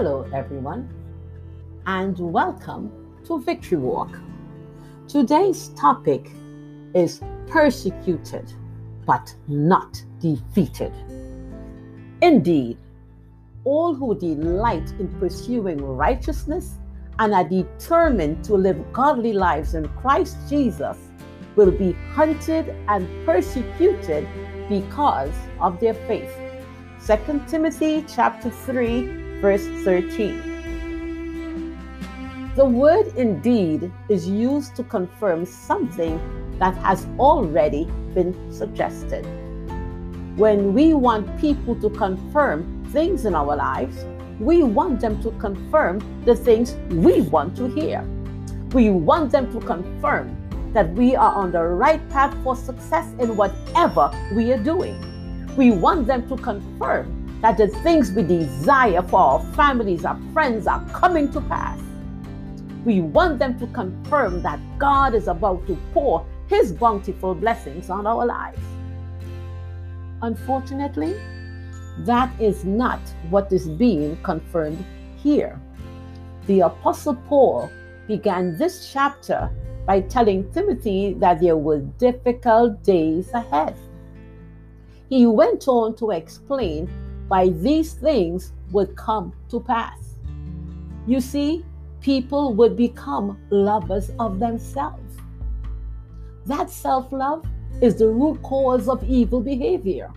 Hello, everyone, and welcome to Victory Walk. Today's topic is persecuted but not defeated. Indeed, all who delight in pursuing righteousness and are determined to live godly lives in Christ Jesus will be hunted and persecuted because of their faith. 2 Timothy chapter 3 verse 13. The word indeed is used to confirm something that has already been suggested. When we want people to confirm things in our lives, we want them to confirm the things we want to hear. We want them to confirm that we are on the right path for success in whatever we are doing. We want them to confirm that the things we desire for our families, our friends are coming to pass. We want them to confirm that God is about to pour His bountiful blessings on our lives. Unfortunately, that is not what is being confirmed here. The Apostle Paul began this chapter by telling Timothy that there were difficult days ahead. He went on to explain why these things would come to pass. You see, people would become lovers of themselves. That self love is the root cause of evil behavior.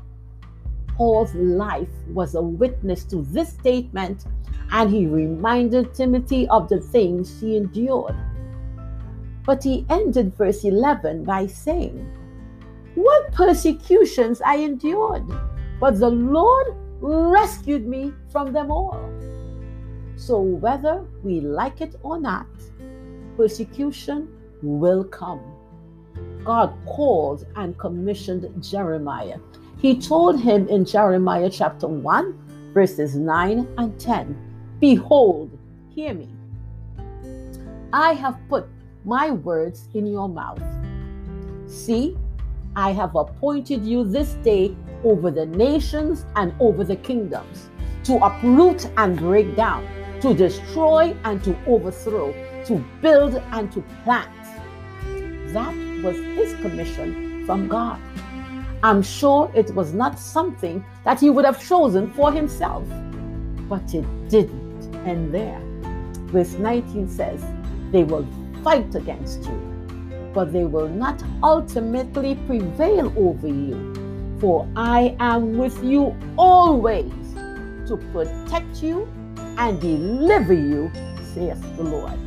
Paul's life was a witness to this statement, and he reminded Timothy of the things he endured. But he ended verse 11 by saying, What persecutions I endured, but the Lord rescued me from them all. So, whether we like it or not, persecution will come. God called and commissioned Jeremiah. He told him in Jeremiah chapter 1, verses 9 and 10 Behold, hear me. I have put my words in your mouth. See, I have appointed you this day over the nations and over the kingdoms, to uproot and break down, to destroy and to overthrow, to build and to plant. That was his commission from God. I'm sure it was not something that he would have chosen for himself, but it didn't end there. Verse 19 says, They will fight against you, but they will not ultimately prevail over you for I am with you always to protect you and deliver you, saith the Lord.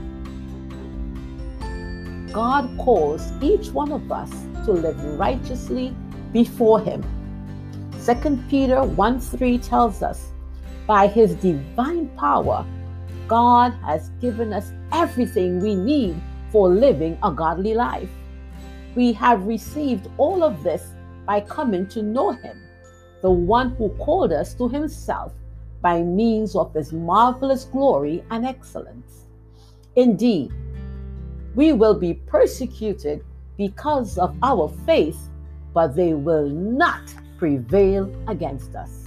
God calls each one of us to live righteously before Him. 2 Peter 1 3 tells us, by His divine power, God has given us everything we need for living a godly life. We have received all of this by coming to know Him, the one who called us to Himself by means of His marvelous glory and excellence. Indeed, we will be persecuted because of our faith, but they will not prevail against us.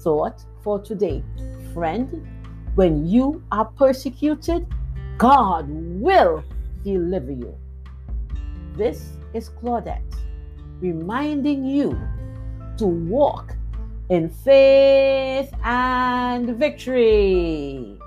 Thought for today, friend, when you are persecuted, God will deliver you. This is Claudette reminding you to walk in faith and victory.